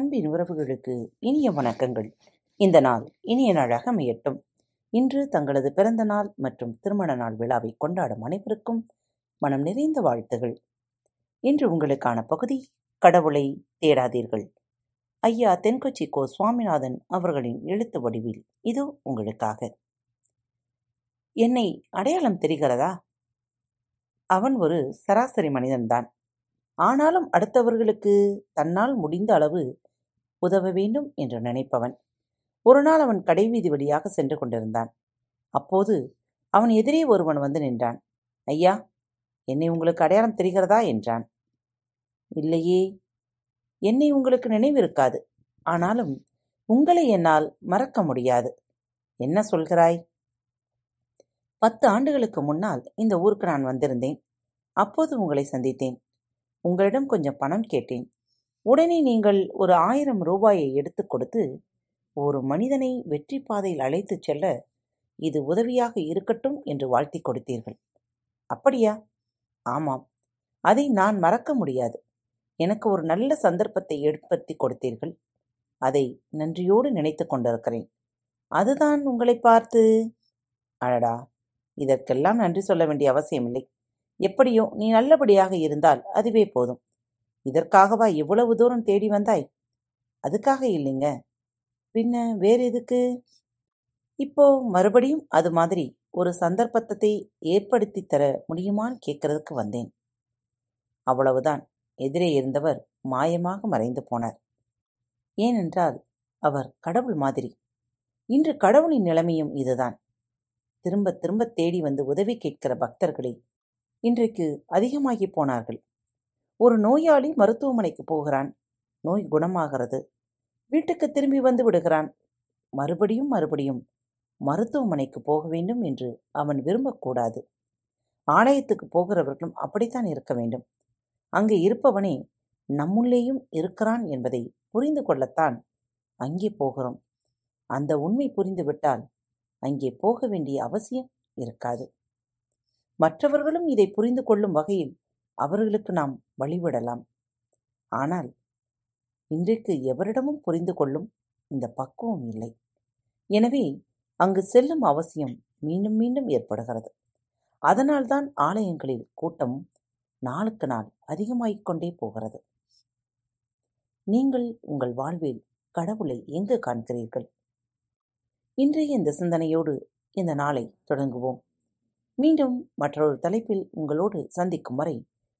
அன்பின் உறவுகளுக்கு இனிய வணக்கங்கள். இந்த நாள் இனிய நாளாக அமையட்டும். இன்று தங்களது பிறந்த நாள் மற்றும் திருமண நாள் விழாவை கொண்டாடும் அனைவருக்கும் மனம் நிறைந்த வாழ்த்துகள். இன்று உங்களுக்கான பகுதி கடவுளை தேடாதீர்கள். ஐயா தென்கொச்சி கோ சுவாமிநாதன் அவர்களின் எழுத்து வடிவில் இது உங்களுக்காக. என்னை அடையாளம் தெரிகிறதா? அவன் ஒரு சராசரி மனிதன்தான். ஆனாலும் அடுத்தவர்களுக்கு தன்னால் முடிந்த அளவு உதவ வேண்டும் என்று நினைப்பவன். ஒரு நாள் அவன் கடைவீதி வழியாக சென்று கொண்டிருந்தான். அப்போது அவன் எதிரே ஒருவன் வந்து நின்றான். ஐயா என்னை உங்களுக்கு அடையாளம் தெரிகிறதா? என்றான். இல்லையே என்னை உங்களுக்கு நினைவிருக்காது. ஆனாலும் உங்களை என்னால் மறக்க முடியாது. என்ன சொல்கிறாய்? பத்து ஆண்டுகளுக்கு முன்னால் இந்த ஊருக்கு நான் வந்திருந்தேன். அப்போது உங்களை சந்தித்தேன். உங்களிடம் கொஞ்சம் பணம் கேட்டேன். உடனே நீங்கள் ஒரு ஆயிரம் ரூபாயை எடுத்துக் கொடுத்து ஒரு மனிதனை வெற்றி பாதையில் அழைத்துச் செல்ல இது உதவியாக இருக்கட்டும் என்று வாழ்த்திக் கொடுத்தீர்கள். அப்படியா? ஆமாம். அதை நான் மறக்க முடியாது. எனக்கு ஒரு நல்ல சந்தர்ப்பத்தை ஏற்படுத்தி கொடுத்தீர்கள். அதை நன்றியோடு நினைத்து கொண்டிருக்கிறேன். அதுதான் உங்களை பார்த்து. அடடா! இதற்கெல்லாம் நன்றி சொல்ல வேண்டிய அவசியமில்லை. எப்படியோ நீ நல்லபடியாக இருந்தால் அதுவே போதும். இதற்காகவா இவ்வளவு தூரம் தேடி வந்தாய்? அதுக்காக இல்லைங்க. பின்ன வேற எதுக்கு? இப்போ மறுபடியும் அது மாதிரி ஒரு சந்தர்ப்பத்தை ஏற்படுத்தி தர முடியுமான்னு கேட்கறதுக்கு வந்தேன். அவ்வளவுதான். எதிரே இருந்தவர் மாயமாக மறைந்து போனார். ஏனென்றால் அவர் கடவுள் மாதிரி. இன்று கடவுளின் நிலைமையும் இதுதான். திரும்ப திரும்ப தேடி வந்து உதவி கேட்கிற பக்தர்களே இன்றைக்கு அதிகமாகி போனார்கள். ஒரு நோயாளி மருத்துவமனைக்கு போகிறான். நோய் குணமாகிறது. வீட்டுக்கு திரும்பி வந்து விடுகிறான். மறுபடியும் மறுபடியும் மருத்துவமனைக்கு போக வேண்டும் என்று அவன் விரும்பக்கூடாது. ஆலயத்துக்கு போகிறவர்களும் அப்படித்தான் இருக்க வேண்டும். அங்கே இருப்பவனே நம்முள்ளேயும் இருக்கிறான் என்பதை புரிந்து கொள்ளத்தான் அங்கே போகிறோம். அந்த உண்மை புரிந்துவிட்டால் அங்கே போக வேண்டிய அவசியம் இருக்காது. மற்றவர்களும் இதை புரிந்து கொள்ளும் வகையில் அவர்களுக்கு நாம் வழிவிடலாம். ஆனால் இன்றைக்கு எவரிடமும் புரிந்து கொள்ளும் இந்த பக்குவம் இல்லை. எனவே அங்கு செல்லும் அவசியம் மீண்டும் மீண்டும் ஏற்படுகிறது. அதனால்தான் ஆலயங்களில் கூட்டம் நாளுக்கு நாள் அதிகமாகிக் கொண்டே போகிறது. நீங்கள் உங்கள் வாழ்வில் கடவுளை எங்கு காண்கிறீர்கள்? இன்றைய இந்த சிந்தனையோடு இந்த நாளை தொடங்குவோம். மீண்டும் மற்றொரு தலைப்பில் உங்களோடு சந்திக்கும் வரை